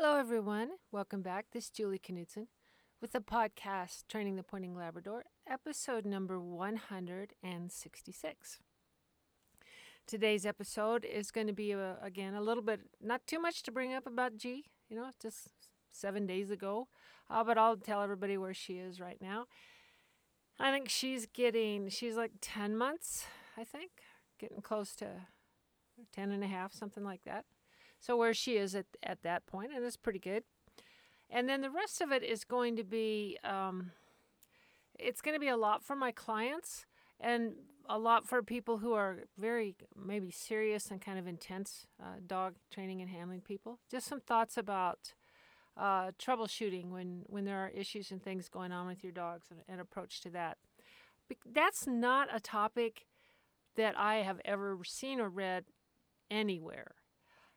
Hello, everyone. Welcome back. This is Julie Knudsen with the podcast Training the Pointing Labrador, episode number 166. Today's episode is going to be, a, again, a little bit, not too much to bring up about G, you know, just seven days ago, uh, but I'll tell everybody where she is right now. I think she's getting, she's like 10 months, I think, getting close to 10 and a half, something like that. So where she is at, at that point, and it's pretty good. And then the rest of it is going to be, um, it's going to be a lot for my clients and a lot for people who are very maybe serious and kind of intense uh, dog training and handling people. Just some thoughts about uh, troubleshooting when, when there are issues and things going on with your dogs and an approach to that. That's not a topic that I have ever seen or read anywhere.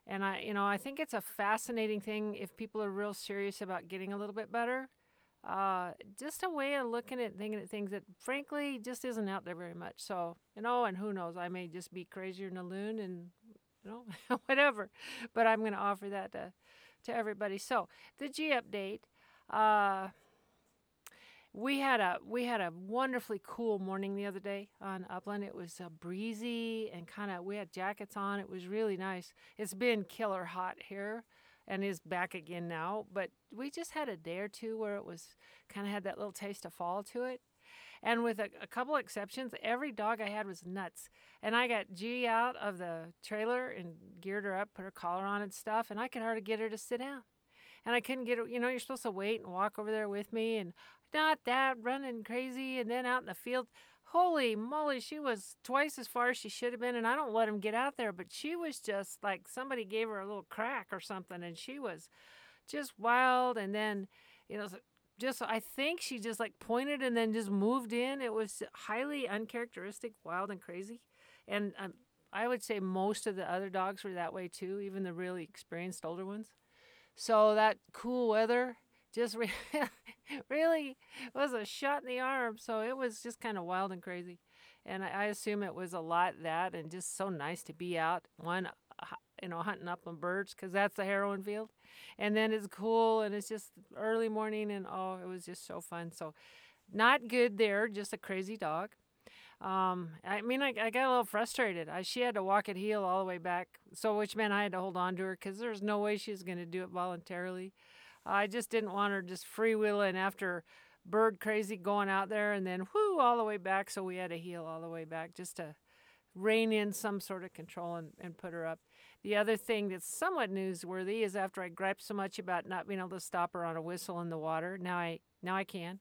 And I, you know, I think it's a fascinating thing if people are real serious about getting a little bit better. Uh, just a way of looking at thinking at things that frankly just isn't out there very much. So, you know, and who knows, I may just be crazier than a loon and, you know, whatever. But I'm going to offer that to, to everybody. So, the G update. Uh, we had a we had a wonderfully cool morning the other day on Upland. It was uh, breezy and kind of we had jackets on. It was really nice. It's been killer hot here and is back again now, but we just had a day or two where it was kind of had that little taste of fall to it. And with a, a couple exceptions, every dog I had was nuts. And I got G out of the trailer and geared her up, put her collar on and stuff, and I could hardly get her to sit down and I couldn't get her. You know, you're supposed to wait and walk over there with me, and not that running crazy and then out in the field. Holy moly, she was twice as far as she should have been, and I don't let him get out there, but she was just like somebody gave her a little crack or something, and she was just wild. And then, you know, just I think she just like pointed and then just moved in. It was highly uncharacteristic, wild and crazy, and um, I would say most of the other dogs were that way too, even the really experienced older ones. So that cool weather just re- really was a shot in the arm. So it was just kind of wild and crazy. And I, I, assume it was a lot that and just so nice to be out. One, you know, hunting up on birds because that's the heroin field. And then it's cool and it's just early morning and oh, it was just so fun. So not good there, just a crazy dog. Um, I mean, I, I got a little frustrated. I, she had to walk at heel all the way back, so which meant I had to hold on to her because there's no way she was going to do it voluntarily. I just didn't want her just freewheeling after bird crazy going out there and then whoo all the way back. So we had to heel all the way back just to rein in some sort of control and, and put her up. The other thing that's somewhat newsworthy is after I griped so much about not being able to stop her on a whistle in the water, now I now I can.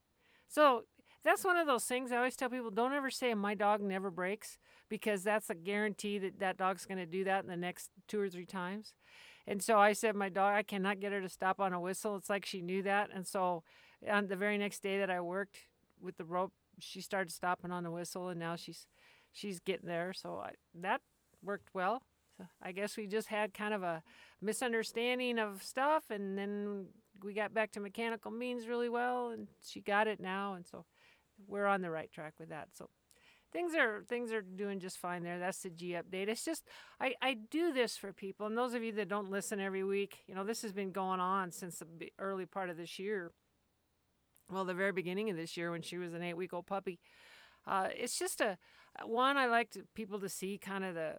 So that's one of those things I always tell people don't ever say my dog never breaks because that's a guarantee that that dog's going to do that in the next two or three times. And so I said, my dog, I cannot get her to stop on a whistle. It's like she knew that. And so on the very next day that I worked with the rope, she started stopping on the whistle, and now she's she's getting there. So I, that worked well. So I guess we just had kind of a misunderstanding of stuff, and then we got back to mechanical means really well, and she got it now, and so we're on the right track with that. So things are things are doing just fine there. That's the G update. It's just I, I do this for people, and those of you that don't listen every week, you know, this has been going on since the early part of this year. Well, the very beginning of this year when she was an eight week old puppy. Uh, it's just a one I like to, people to see kind of the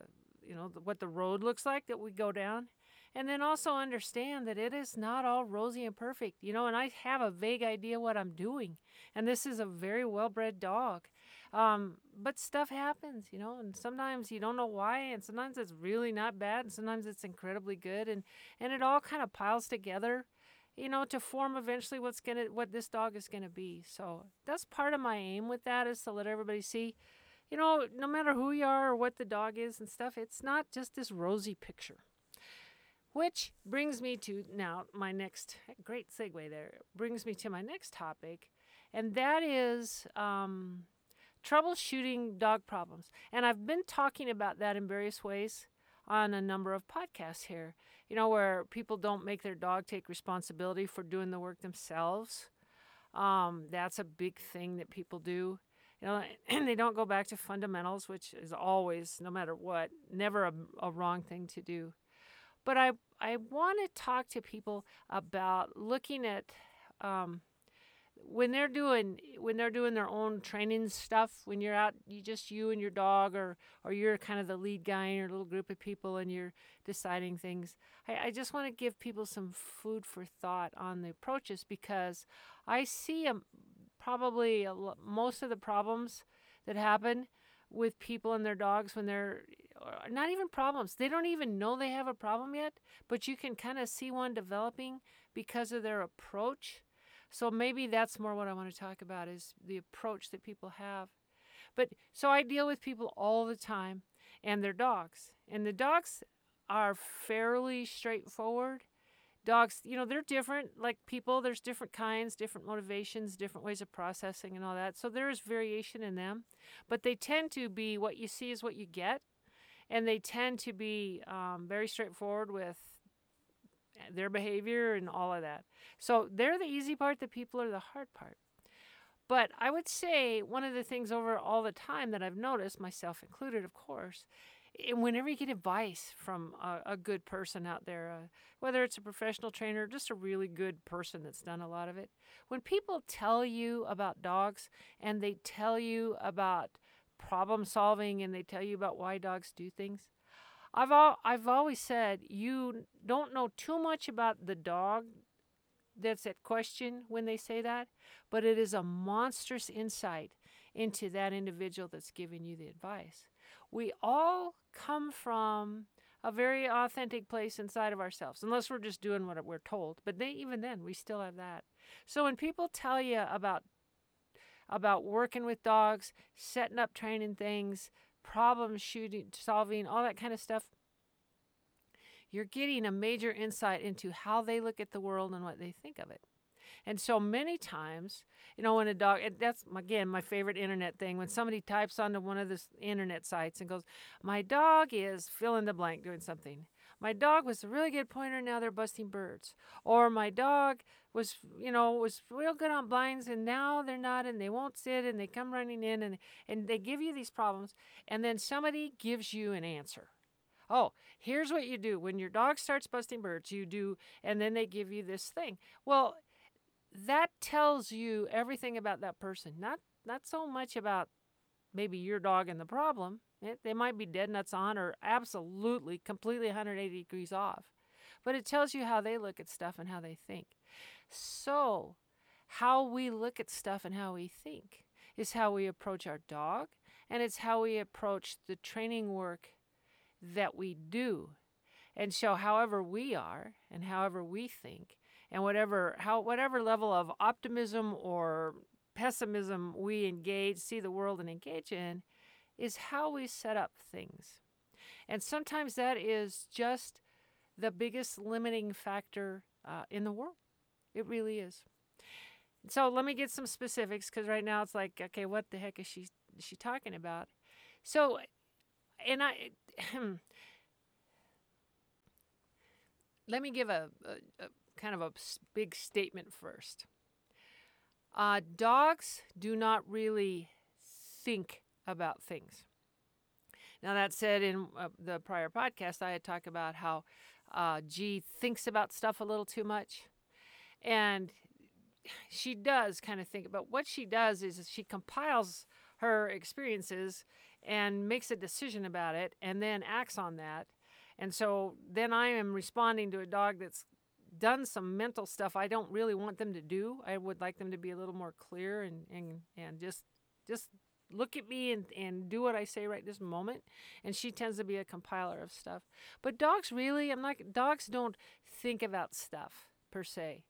you know what the road looks like that we go down and then also understand that it is not all rosy and perfect you know and i have a vague idea what i'm doing and this is a very well bred dog um, but stuff happens, you know, and sometimes you don't know why, and sometimes it's really not bad, and sometimes it's incredibly good, and and it all kind of piles together, you know, to form eventually what's gonna what this dog is gonna be. So that's part of my aim with that is to let everybody see, you know, no matter who you are or what the dog is and stuff, it's not just this rosy picture. Which brings me to now my next great segue there brings me to my next topic, and that is um, troubleshooting dog problems. And I've been talking about that in various ways on a number of podcasts here, you know, where people don't make their dog take responsibility for doing the work themselves. Um, that's a big thing that people do. You know, and they don't go back to fundamentals, which is always, no matter what, never a, a wrong thing to do. but I I want to talk to people about looking at um, when they're doing when they're doing their own training stuff. When you're out, you just you and your dog, or or you're kind of the lead guy in your little group of people, and you're deciding things. I, I just want to give people some food for thought on the approaches because I see a, probably a, most of the problems that happen with people and their dogs when they're uh, not even problems. They don't even know they have a problem yet, but you can kind of see one developing because of their approach. So maybe that's more what I want to talk about is the approach that people have. But so I deal with people all the time and their dogs. And the dogs are fairly straightforward. Dogs, you know, they're different like people. There's different kinds, different motivations, different ways of processing and all that. So there is variation in them. But they tend to be what you see is what you get and they tend to be um, very straightforward with their behavior and all of that. So they're the easy part, the people are the hard part. But I would say one of the things over all the time that I've noticed, myself included, of course, whenever you get advice from a, a good person out there, uh, whether it's a professional trainer, or just a really good person that's done a lot of it, when people tell you about dogs and they tell you about problem solving and they tell you about why dogs do things. I've al- I've always said you don't know too much about the dog that's at question when they say that, but it is a monstrous insight into that individual that's giving you the advice. We all come from a very authentic place inside of ourselves, unless we're just doing what we're told. But they, even then, we still have that. So when people tell you about about working with dogs, setting up training things, problem shooting, solving, all that kind of stuff. You're getting a major insight into how they look at the world and what they think of it. And so many times, you know, when a dog, that's again my favorite internet thing, when somebody types onto one of the internet sites and goes, My dog is fill in the blank doing something. My dog was a really good pointer, now they're busting birds. Or my dog was, you know, was real good on blinds and now they're not and they won't sit and they come running in and, and they give you these problems. And then somebody gives you an answer. Oh, here's what you do. When your dog starts busting birds, you do, and then they give you this thing. Well, that tells you everything about that person. Not not so much about maybe your dog and the problem. They might be dead nuts on or absolutely completely 180 degrees off. But it tells you how they look at stuff and how they think. So, how we look at stuff and how we think is how we approach our dog, and it's how we approach the training work that we do. And so, however we are and however we think, and whatever how whatever level of optimism or pessimism we engage, see the world and engage in, is how we set up things. And sometimes that is just the biggest limiting factor uh, in the world. It really is. So let me get some specifics because right now it's like, okay, what the heck is she is she talking about? So, and I, let me give a, a, a, kind of a big statement first. Uh, dogs do not really think about things. Now, that said, in uh, the prior podcast, I had talked about how uh, G thinks about stuff a little too much. And she does kind of think about what she does is she compiles her experiences and makes a decision about it and then acts on that. And so then I am responding to a dog that's done some mental stuff I don't really want them to do. I would like them to be a little more clear and, and, and just just look at me and, and do what I say right this moment. And she tends to be a compiler of stuff. But dogs really, I'm not, dogs don't think about stuff per se.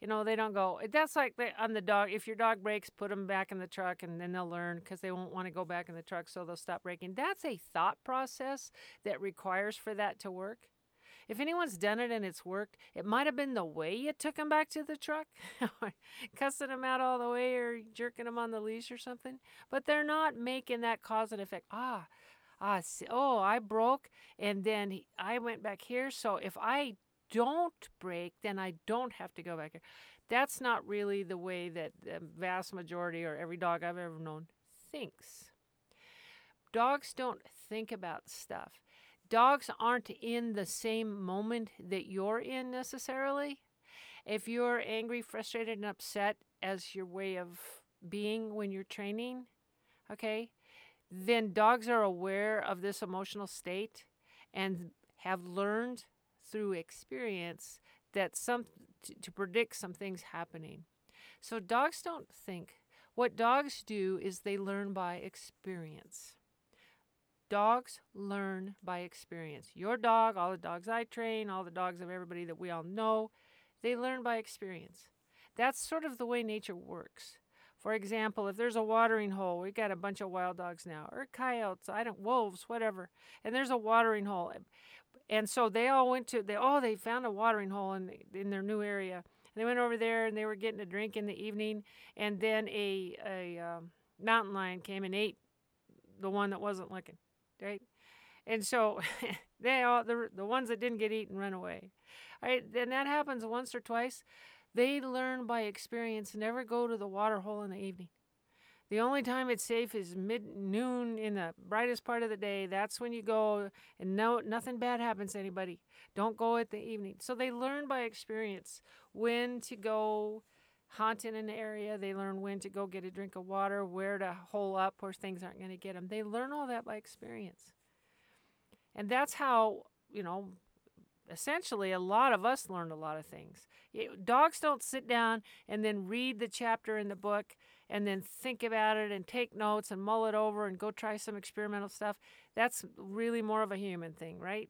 You know, they don't go, that's like the, on the dog. If your dog breaks, put them back in the truck and then they'll learn because they won't want to go back in the truck, so they'll stop breaking. That's a thought process that requires for that to work. If anyone's done it and it's worked, it might have been the way you took them back to the truck, cussing them out all the way or jerking them on the leash or something. But they're not making that cause and effect. Ah, ah, oh, I broke and then he, I went back here. So if I don't break, then I don't have to go back here. That's not really the way that the vast majority or every dog I've ever known thinks. Dogs don't think about stuff dogs aren't in the same moment that you're in necessarily. If you're angry, frustrated, and upset as your way of being when you're training, okay, then dogs are aware of this emotional state and have learned through experience that some to, to predict some things happening. So dogs don't think. What dogs do is they learn by experience. Dogs learn by experience. Your dog, all the dogs I train, all the dogs of everybody that we all know, they learn by experience. That's sort of the way nature works. For example, if there's a watering hole, we've got a bunch of wild dogs now, or coyotes, I don't, wolves, whatever, and there's a watering hole, and so they all went to, they oh, they found a watering hole in in their new area. And they went over there and they were getting a drink in the evening, and then a a um, mountain lion came and ate the one that wasn't looking, right? And so they all the the ones that didn't get eaten run away. Right? And that happens once or twice. They learn by experience. Never go to the water hole in the evening. The only time it's safe is mid noon in the brightest part of the day. That's when you go, and no nothing bad happens to anybody. Don't go at the evening. So they learn by experience when to go hunt in an area. They learn when to go get a drink of water, where to hole up where things aren't going to get them. They learn all that by experience. And that's how, you know, essentially a lot of us learned a lot of things. Dogs don't sit down and then read the chapter in the book and then think about it and take notes and mull it over and go try some experimental stuff. That's really more of a human thing, right?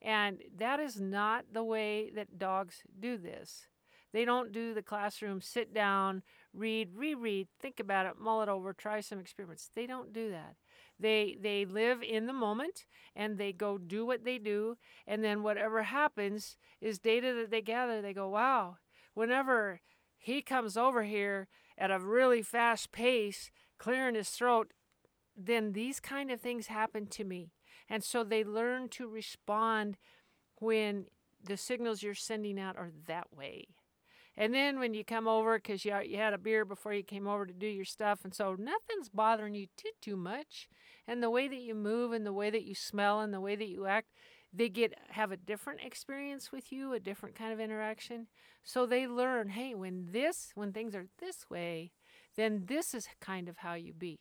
And that is not the way that dogs do this. They don't do the classroom sit down, read, reread, think about it, mull it over, try some experiments. They don't do that. They they live in the moment and they go do what they do and then whatever happens is data that they gather. They go, "Wow, whenever he comes over here at a really fast pace, clearing his throat, then these kind of things happen to me." And so they learn to respond when the signals you're sending out are that way. And then when you come over, because you, you had a beer before you came over to do your stuff, and so nothing's bothering you too, too much. And the way that you move and the way that you smell and the way that you act, they get have a different experience with you, a different kind of interaction. So they learn, hey, when this, when things are this way, then this is kind of how you be.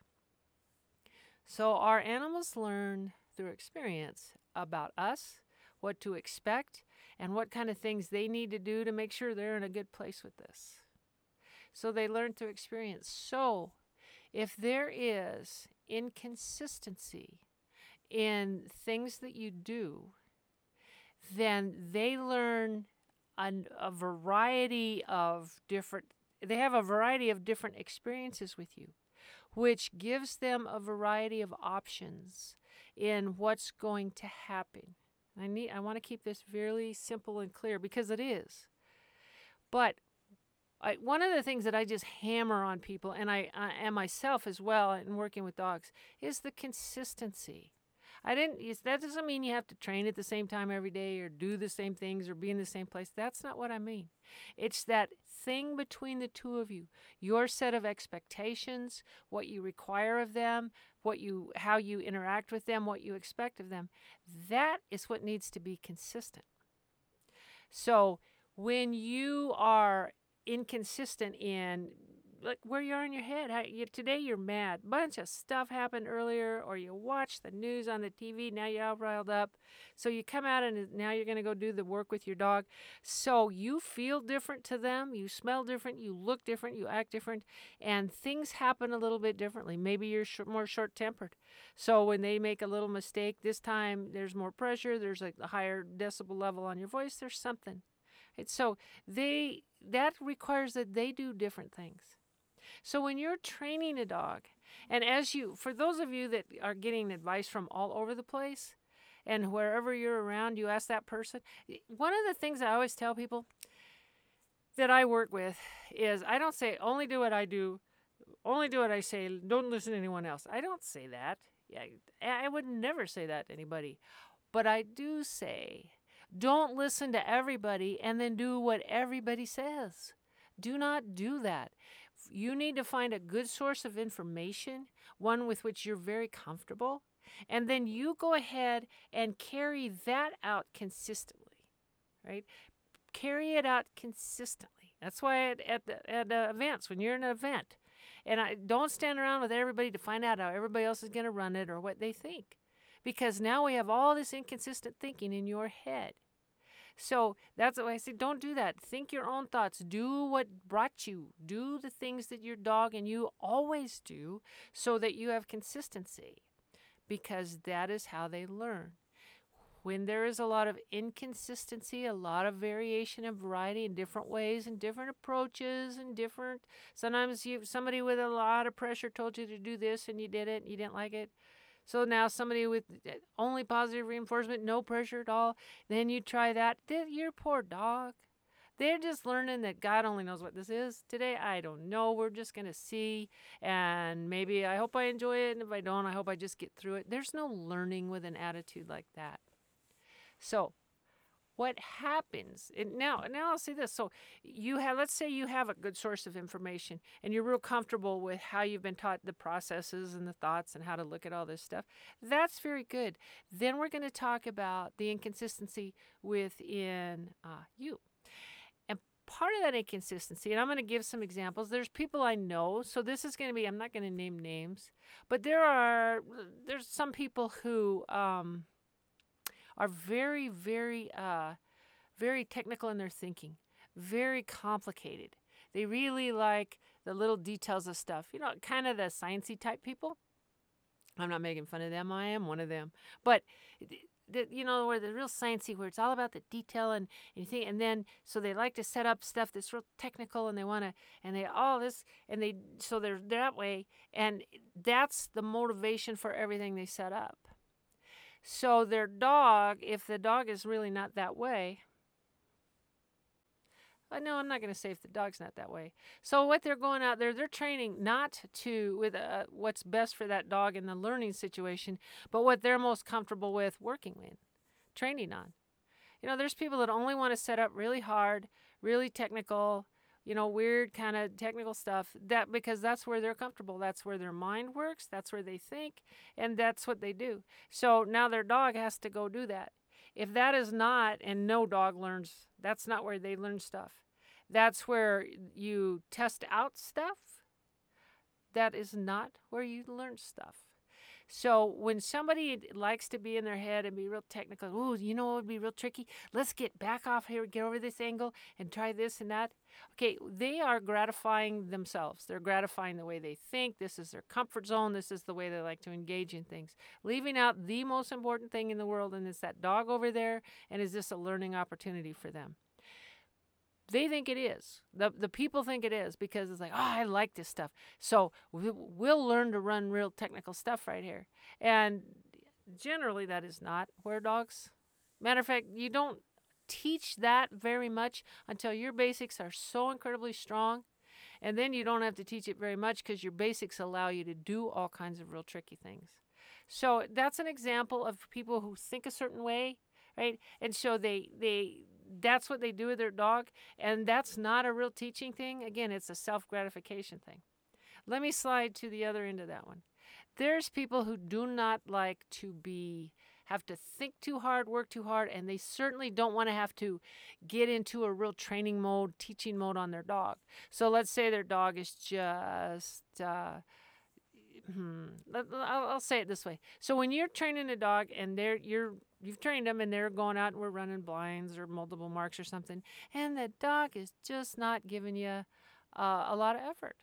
So our animals learn through experience about us, what to expect, and what kind of things they need to do to make sure they're in a good place with this. So they learn through experience. So if there is inconsistency in things that you do, then they learn a variety of different they have a variety of different experiences with you which gives them a variety of options in what's going to happen I need I want to keep this very simple and clear because it is. But I, one of the things that I just hammer on people, and I, I and myself as well, in working with dogs, is the consistency. I didn't. That doesn't mean you have to train at the same time every day, or do the same things, or be in the same place. That's not what I mean. It's that thing between the two of you, your set of expectations, what you require of them, what you how you interact with them, what you expect of them. That is what needs to be consistent. So when you are inconsistent in like where you are in your head. How, you, today you're mad. Bunch of stuff happened earlier, or you watch the news on the TV. Now you're all riled up. So you come out and now you're going to go do the work with your dog. So you feel different to them. You smell different. You look different. You act different, and things happen a little bit differently. Maybe you're sh- more short tempered. So when they make a little mistake, this time there's more pressure. There's a higher decibel level on your voice. There's something. It's so they that requires that they do different things. So when you're training a dog, and as you, for those of you that are getting advice from all over the place, and wherever you're around, you ask that person. One of the things I always tell people that I work with is I don't say only do what I do, only do what I say, don't listen to anyone else. I don't say that. Yeah, I would never say that to anybody. But I do say, don't listen to everybody and then do what everybody says. Do not do that you need to find a good source of information, one with which you're very comfortable, And then you go ahead and carry that out consistently, right? Carry it out consistently. That's why at, at, the, at the events, when you're in an event, and I don't stand around with everybody to find out how everybody else is going to run it or what they think. Because now we have all this inconsistent thinking in your head. So that's why I say don't do that. Think your own thoughts. Do what brought you. Do the things that your dog and you always do so that you have consistency. Because that is how they learn. When there is a lot of inconsistency, a lot of variation and variety in different ways and different approaches and different sometimes you somebody with a lot of pressure told you to do this and you did it and you didn't like it so now somebody with eh, only positive reinforcement, no pressure at all, then you try that. Your poor dog. They're just learning that God only knows what this is. Today, I don't know. We're just going to see. And maybe I hope I enjoy it. And if I don't, I hope I just get through it. There's no learning with an attitude like that. So what happens and now now i'll say this so you have let's say you have a good source of information and you're real comfortable with how you've been taught the processes and the thoughts and how to look at all this stuff that's very good. Then we're going to talk about the inconsistency within uh, you. And part of that inconsistency and i'm going to give some examples there's people i know so this is going to be i'm not going to name names but there are there's some people who um, are very, very, uh, very technical in their thinking, very complicated. They really like the little details of stuff. You know, kind of the sciencey type people. I'm not making fun of them. I am one of them. But the, you know, where the real sciencey, where it's all about the detail and anything, and then so they like to set up stuff that's real technical, and they want to, and they all this, and they so they're that way, and that's the motivation for everything they set up. So their dog, if the dog is really not that way, I know I'm not going to say if the dog's not that way. So what they're going out there, they're training not to with uh, what's best for that dog in the learning situation, but what they're most comfortable with working with, training on. You know, there's people that only want to set up really hard, really technical, you know, weird kind of technical stuff. That because that's where they're comfortable. That's where their mind works. That's where they think, and that's what they do. So now their dog has to go do that. If that is not, and no dog learns, that's not where they learn stuff. That's where you test out stuff. That is not where you learn stuff. So when somebody likes to be in their head and be real technical, oh, you know what would be real tricky? Let's get back off here, get over this angle, and try this and that. Okay, they are gratifying themselves. They're gratifying the way they think. This is their comfort zone. This is the way they like to engage in things. Leaving out the most important thing in the world, and it's that dog over there, and is this a learning opportunity for them? They think it is. The, the people think it is because it's like, oh, I like this stuff. So we, we'll learn to run real technical stuff right here. And generally, that is not where dogs. Matter of fact, you don't teach that very much until your basics are so incredibly strong. And then you don't have to teach it very much because your basics allow you to do all kinds of real tricky things. So that's an example of people who think a certain way, right? And so they they that's what they do with their dog. And that's not a real teaching thing. Again, it's a self gratification thing. Let me slide to the other end of that one. There's people who do not like to be have to think too hard, work too hard, and they certainly don't want to have to get into a real training mode, teaching mode on their dog. So let's say their dog is just, uh, hmm, I'll, I'll say it this way. So when you're training a dog and they're you're you've trained them and they're going out and we're running blinds or multiple marks or something, and the dog is just not giving you uh, a lot of effort.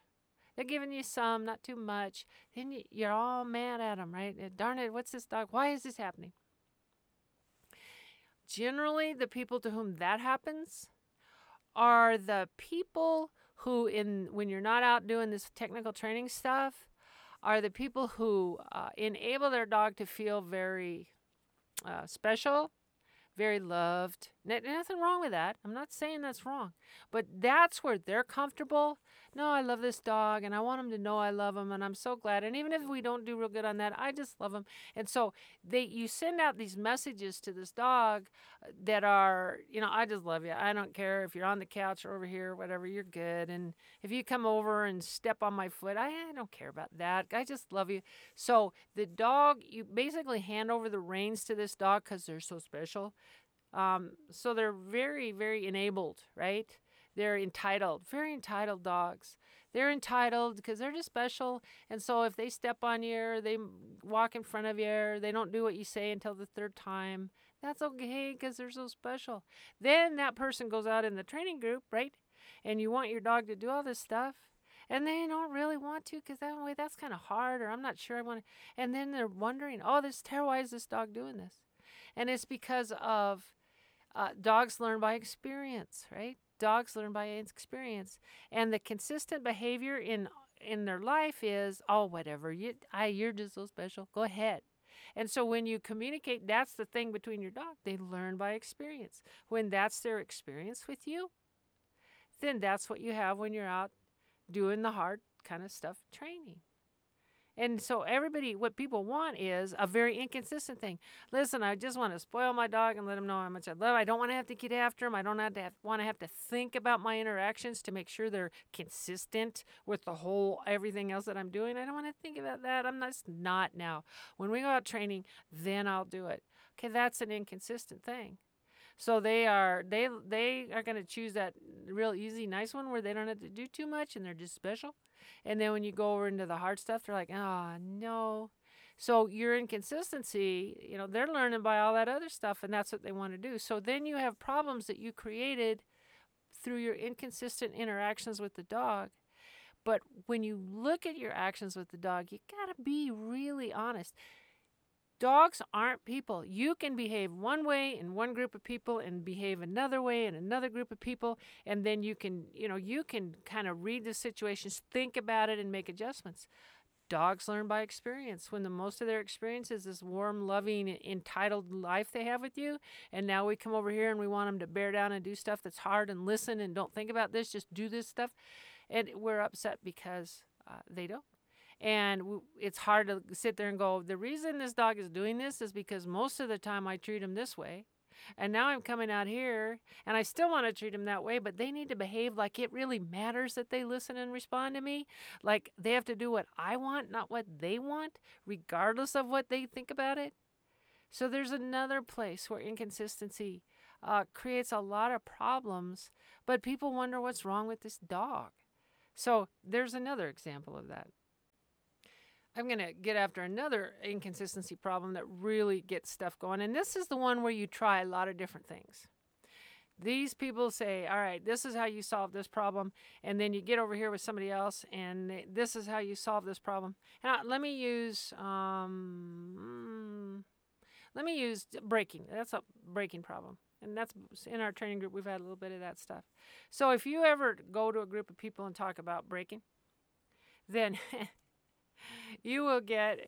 They're giving you some, not too much. Then you're all mad at them, right? Darn it, what's this dog? Why is this happening? Generally, the people to whom that happens are the people who, in when you're not out doing this technical training stuff, are the people who uh, enable their dog to feel very uh, special, very loved. N- nothing wrong with that. I'm not saying that's wrong. But that's where they're comfortable. No, I love this dog and I want him to know I love him and I'm so glad. And even if we don't do real good on that, I just love him. And so they you send out these messages to this dog uh, that are, you know, I just love you. I don't care if you're on the couch or over here, whatever, you're good. And if you come over and step on my foot, I, I don't care about that. I just love you. So the dog, you basically hand over the reins to this dog because they're so special. Um, so they're very, very enabled, right? They're entitled, very entitled dogs. They're entitled because they're just special. And so if they step on you, they walk in front of you, they don't do what you say until the third time, that's okay because they're so special. Then that person goes out in the training group, right? And you want your dog to do all this stuff. And they don't really want to because that way that's kind of hard, or I'm not sure I want to. And then they're wondering, oh, this terrible. Why is this dog doing this? And it's because of uh, dogs learn by experience, right? Dogs learn by experience, and the consistent behavior in in their life is, oh, whatever you, I, you're just so special. Go ahead. And so when you communicate, that's the thing between your dog. They learn by experience. When that's their experience with you, then that's what you have when you're out doing the hard kind of stuff training. And so everybody, what people want is a very inconsistent thing. Listen, I just want to spoil my dog and let him know how much I love. I don't want to have to get after him. I don't have to have, want to have to think about my interactions to make sure they're consistent with the whole everything else that I'm doing. I don't want to think about that. I'm just not now. When we go out training, then I'll do it. Okay, that's an inconsistent thing. So they are they they are going to choose that real easy, nice one where they don't have to do too much and they're just special. And then when you go over into the hard stuff, they're like, oh no. So your inconsistency, you know, they're learning by all that other stuff, and that's what they want to do. So then you have problems that you created through your inconsistent interactions with the dog. But when you look at your actions with the dog, you got to be really honest. Dogs aren't people. You can behave one way in one group of people and behave another way in another group of people. And then you can, you know, you can kind of read the situations, think about it, and make adjustments. Dogs learn by experience. When the most of their experience is this warm, loving, entitled life they have with you, and now we come over here and we want them to bear down and do stuff that's hard and listen and don't think about this, just do this stuff, and we're upset because uh, they don't. And it's hard to sit there and go, the reason this dog is doing this is because most of the time I treat him this way. And now I'm coming out here and I still want to treat him that way, but they need to behave like it really matters that they listen and respond to me. Like they have to do what I want, not what they want, regardless of what they think about it. So there's another place where inconsistency uh, creates a lot of problems, but people wonder what's wrong with this dog. So there's another example of that. I'm going to get after another inconsistency problem that really gets stuff going. And this is the one where you try a lot of different things. These people say, all right, this is how you solve this problem. And then you get over here with somebody else, and this is how you solve this problem. And I, let me use, um, let me use breaking. That's a breaking problem. And that's in our training group, we've had a little bit of that stuff. So if you ever go to a group of people and talk about breaking, then you will get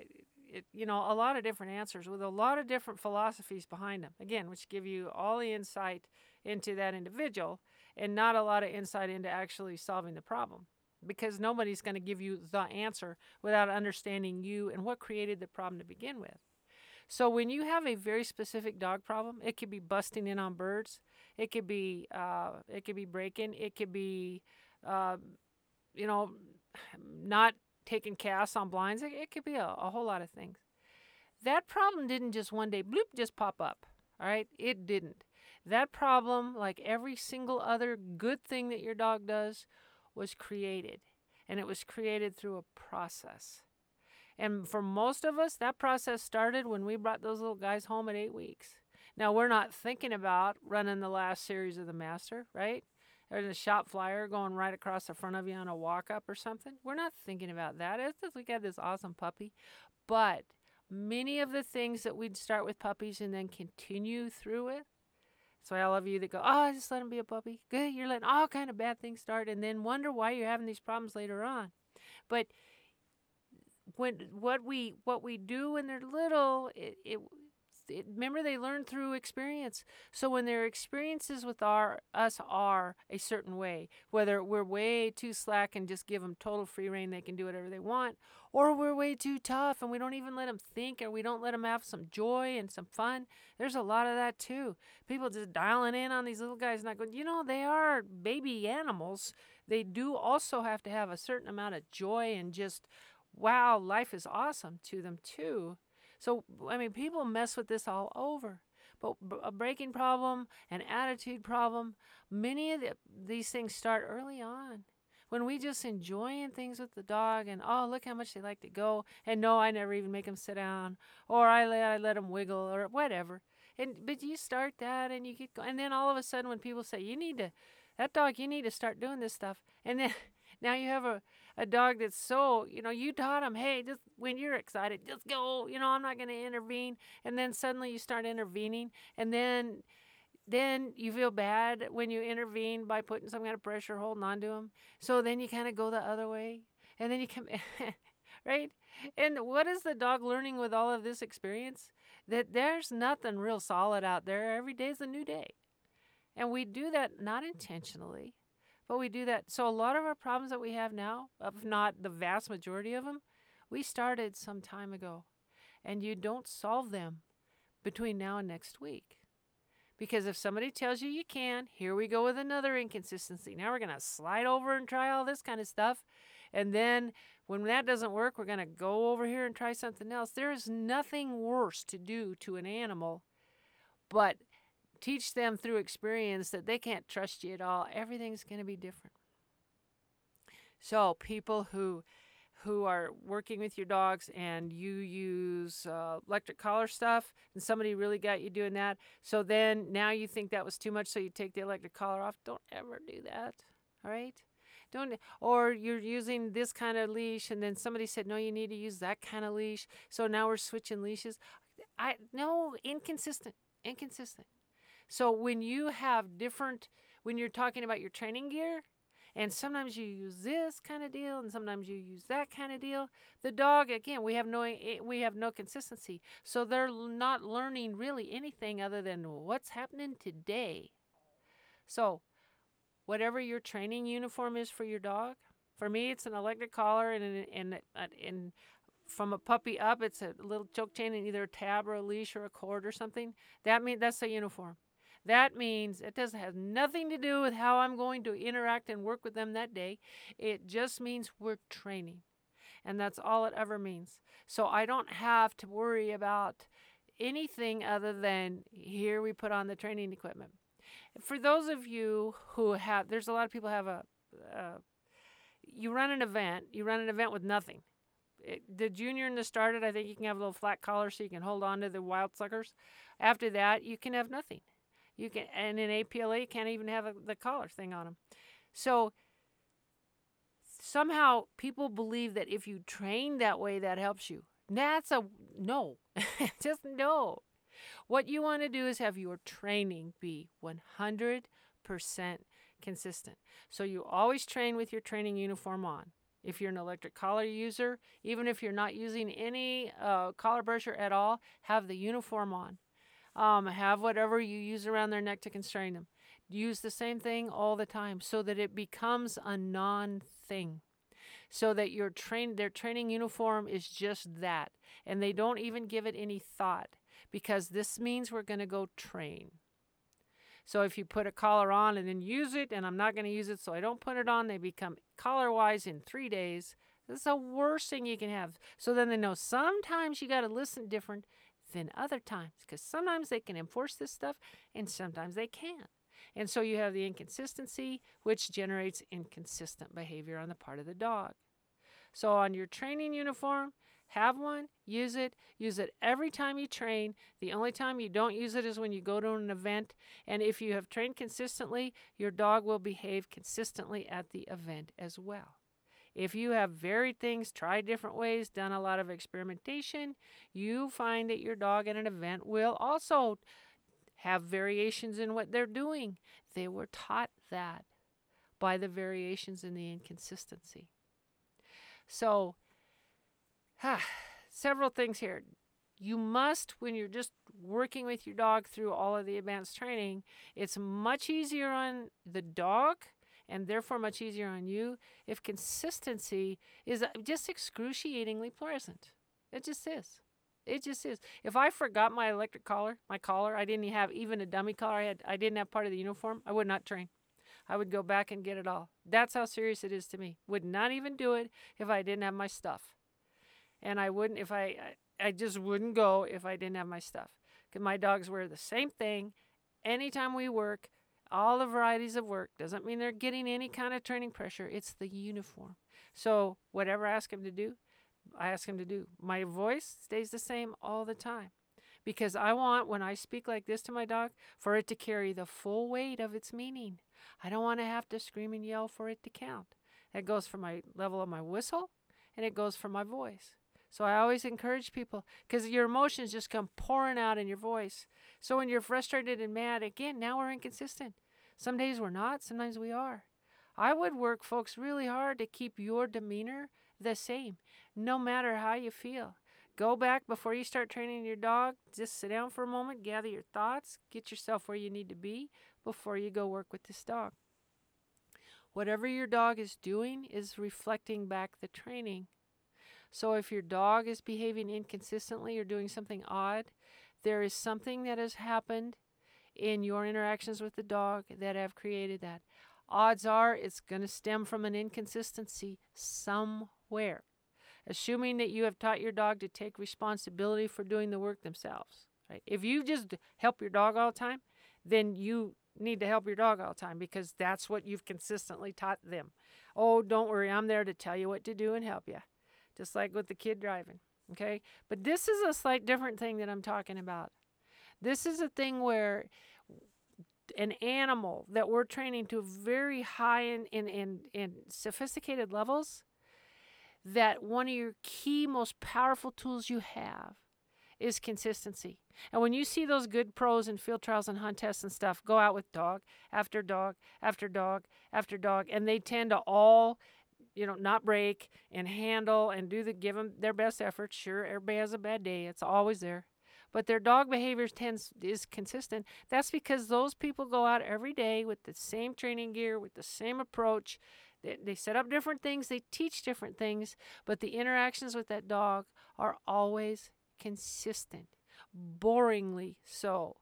you know a lot of different answers with a lot of different philosophies behind them again which give you all the insight into that individual and not a lot of insight into actually solving the problem because nobody's going to give you the answer without understanding you and what created the problem to begin with. So when you have a very specific dog problem it could be busting in on birds it could be uh, it could be breaking it could be uh, you know not taking casts on blinds. It, it could be a, a whole lot of things. That problem didn't just one day bloop just pop up. All right, it didn't. That problem, like every single other good thing that your dog does, was created. And it was created through a process. And for most of us, that process started when we brought those little guys home at eight weeks. Now, we're not thinking about running the last series of the master, right? There's a shot flyer going right across the front of you on a walk up or something. We're not thinking about that. It's just we got this awesome puppy. But many of the things that we'd start with puppies and then continue through it. So all of you that go, oh, I just let him be a puppy. Good, you're letting all kind of bad things start, and then wonder why you're having these problems later on. But when what we what we do when they're little, it, it it, remember they learn through experience. So when their experiences with our us are a certain way, whether we're way too slack and just give them total free reign, they can do whatever they want, or we're way too tough and we don't even let them think or we don't let them have some joy and some fun. There's a lot of that too. People just dialing in on these little guys, not going, you know, they are baby animals. They do also have to have a certain amount of joy and just, wow, life is awesome to them too. So, I mean, people mess with this all over. But a breaking problem, an attitude problem, many of the, these things start early on. When we just enjoying things with the dog and oh look how much they like to go and no I never even make them sit down or I let I let them wiggle or whatever and but you start that and you get and then all of a sudden when people say you need to that dog you need to start doing this stuff and then now you have a a dog that's so, you know, you taught him, hey, just when you're excited, just go, you know, I'm not going to intervene. And then suddenly you start intervening. And then, then you feel bad when you intervene by putting some kind of pressure holding on to him. So then you kind of go the other way. And then you come, right? And what is the dog learning with all of this experience? That there's nothing real solid out there. Every day is a new day. And we do that not intentionally, but we do that. So a lot of our problems that we have now, if not the vast majority of them, we started some time ago. And you don't solve them between now and next week. Because if somebody tells you you can, here we go with another inconsistency. Now we're going to slide over and try all this kind of stuff. And then when that doesn't work, we're going to go over here and try something else. There is nothing worse to do to an animal but teach them through experience that they can't trust you at all, everything's going to be different. So, people who who are working with your dogs and you use uh, electric collar stuff and somebody really got you doing that so then now you think that was too much so you take the electric collar off. Don't ever do that all right don't or you're using this kind of leash and then somebody said no you need to use that kind of leash. So now we're switching leashes. I no inconsistent inconsistent so when you have different, when you're talking about your training gear, and sometimes you use this kind of deal, and sometimes you use that kind of deal. The dog, again, we have no eh, we have no consistency, so they're not learning really anything other than what's happening today. So, whatever your training uniform is for your dog, for me, it's an electric collar and and and from a puppy up, it's a little choke chain and either a tab or a leash or a cord or something. That means that's a uniform. That means it doesn't have nothing to do with how I'm going to interact and work with them that day. It just means we're training. And that's all it ever means. So I don't have to worry about anything other than here we put on the training equipment. For those of you who have, there's a lot of people have a, uh, you run an event, you run an event with nothing. It, the junior and the started, I think you can have a little flat collar so you can hold on to the wild suckers. After that, you can have nothing. You can, and in APLA, you can't even have a, the collar thing on them. So somehow people believe that if you train that way, that helps you. That's a no. Just no. What you want to do is have your training be 100% consistent. So you always train with your training uniform on. If you're an electric collar user, even if you're not using any uh, collar pressure at all, have the uniform on. Um, have whatever you use around their neck to constrain them. Use the same thing all the time so that it becomes a non thing. So that your train their training uniform is just that. And they don't even give it any thought because this means we're going to go train. So if you put a collar on and then use it, and I'm not going to use it, so I don't put it on, they become collar wise in three days. That's the worst thing you can have. So then they know sometimes you got to listen different than other times because sometimes they can enforce this stuff and sometimes they can't. And so you have the inconsistency, which generates inconsistent behavior on the part of the dog. So on your training uniform, have one, use it, use it every time you train. The only time you don't use it is when you go to an event. And if you have trained consistently, your dog will behave consistently at the event as well. If you have varied things, tried different ways, done a lot of experimentation, you find that your dog at an event will also have variations in what they're doing. They were taught that by the variations in the inconsistency. So, several things here. you must, when you're just working with your dog through all of the advanced training, it's much easier on the dog and therefore much easier on you if consistency is uh, just excruciatingly present. It just is. It just is. If I forgot my electric collar, my collar, I didn't have even a dummy collar. I had I didn't have part of the uniform. I would not train. I would go back and get it all. That's how serious it is to me. Would not even do it if I didn't have my stuff. And I wouldn't if I I, I just wouldn't go if I didn't have my stuff. Cuz my dogs wear the same thing anytime we work all the varieties of work. Doesn't mean they're getting any kind of training pressure. It's the uniform. So whatever I ask him to do, I ask him to do. My voice stays the same all the time because I want, when I speak like this to my dog, for it to carry the full weight of its meaning. I don't want to have to scream and yell for it to count. That goes for my level of my whistle and it goes for my voice. So I always encourage people because your emotions just come pouring out in your voice. So when you're frustrated and mad, again, now we're inconsistent. Some days we're not, sometimes we are. I would work, folks, really hard to keep your demeanor the same, no matter how you feel. Go back before you start training your dog. Just sit down for a moment, gather your thoughts, get yourself where you need to be before you go work with this dog. Whatever your dog is doing is reflecting back the training. So if your dog is behaving inconsistently or doing something odd, there is something that has happened in your interactions with the dog that have created that. Odds are it's going to stem from an inconsistency somewhere, assuming that you have taught your dog to take responsibility for doing the work themselves. Right? If you just help your dog all the time, then you need to help your dog all the time because that's what you've consistently taught them. Oh, don't worry, I'm there to tell you what to do and help you just like with the kid driving. Okay? But this is a slight different thing that I'm talking about. This is a thing where an animal that we're training to very high in, in, in, in sophisticated levels, that one of your key, most powerful tools you have is consistency. And when you see those good pros in field trials and hunt tests and stuff go out with dog after dog after dog after dog, and they tend to all you know, not break and handle and do the give them their best effort. Sure, everybody has a bad day. It's always there. But their dog behavior tends is consistent. That's because those people go out every day with the same training gear, with the same approach. They, they set up different things, they teach different things, but the interactions with that dog are always consistent, boringly so.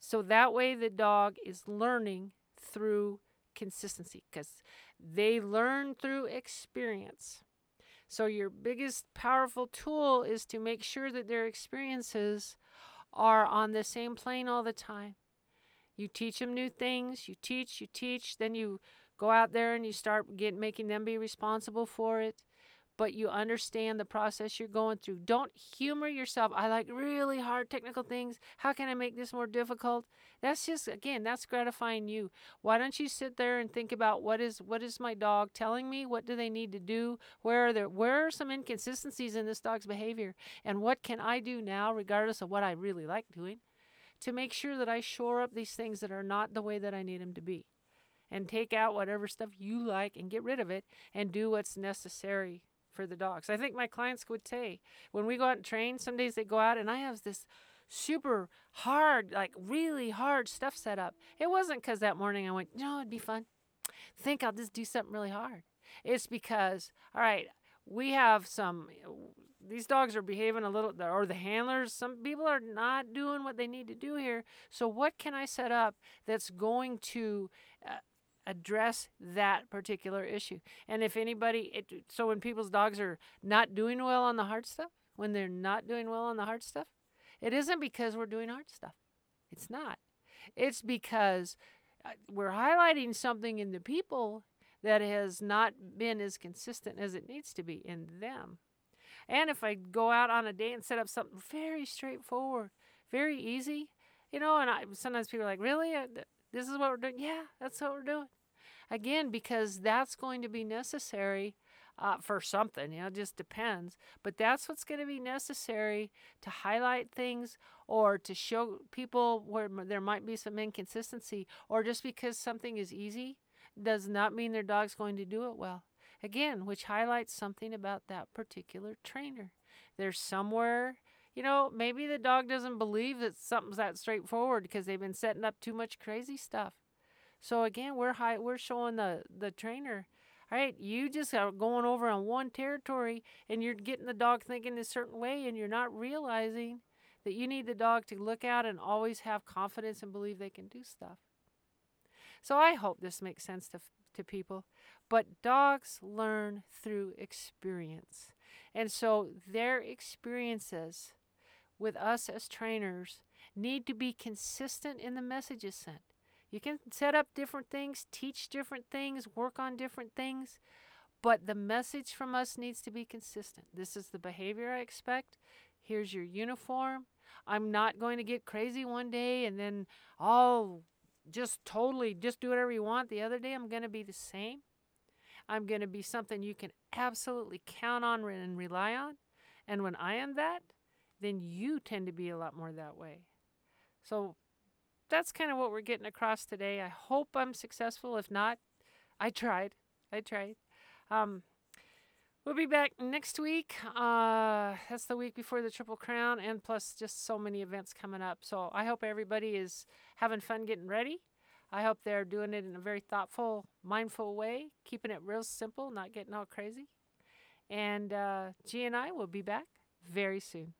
So that way the dog is learning through consistency because they learn through experience. So, your biggest powerful tool is to make sure that their experiences are on the same plane all the time. You teach them new things, you teach, you teach, then you go out there and you start get, making them be responsible for it but you understand the process you're going through. Don't humor yourself. I like really hard technical things. How can I make this more difficult? That's just again, that's gratifying you. Why don't you sit there and think about what is what is my dog telling me? What do they need to do? Where are there where are some inconsistencies in this dog's behavior? And what can I do now regardless of what I really like doing to make sure that I shore up these things that are not the way that I need them to be? And take out whatever stuff you like and get rid of it and do what's necessary for the dogs. I think my clients would say when we go out and train, some days they go out and I have this super hard, like really hard stuff set up. It wasn't because that morning I went, no, it'd be fun. Think I'll just do something really hard. It's because, all right, we have some, these dogs are behaving a little, or the handlers, some people are not doing what they need to do here. So, what can I set up that's going to uh, address that particular issue. And if anybody, it, so when people's dogs are not doing well on the hard stuff, when they're not doing well on the hard stuff, it isn't because we're doing hard stuff. It's not. It's because uh, we're highlighting something in the people that has not been as consistent as it needs to be in them. And if I go out on a day and set up something very straightforward, very easy, you know, and I, sometimes people are like, really? Uh, this is what we're doing? Yeah, that's what we're doing. Again, because that's going to be necessary uh, for something. You know, just depends. But that's what's going to be necessary to highlight things or to show people where there might be some inconsistency, or just because something is easy does not mean their dog's going to do it well. Again, which highlights something about that particular trainer. There's somewhere you know, maybe the dog doesn't believe that something's that straightforward because they've been setting up too much crazy stuff. So again, we're high, we're showing the the trainer, all right, you just are going over on one territory and you're getting the dog thinking a certain way and you're not realizing that you need the dog to look out and always have confidence and believe they can do stuff. So I hope this makes sense to to people. But dogs learn through experience. And so their experiences with us as trainers need to be consistent in the messages sent. You can set up different things, teach different things, work on different things, but the message from us needs to be consistent. This is the behavior I expect. Here's your uniform. I'm not going to get crazy one day and then all just totally just do whatever you want. The other day, I'm going to be the same. I'm going to be something you can absolutely count on and rely on. And when I am that, then you tend to be a lot more that way. So that's kind of what we're getting across today. I hope I'm successful. If not, I tried. I tried. Um, we'll be back next week. Uh, that's the week before the Triple Crown, and plus just so many events coming up. So I hope everybody is having fun getting ready. I hope they're doing it in a very thoughtful, mindful way, keeping it real simple, not getting all crazy. And uh, G and I will be back very soon.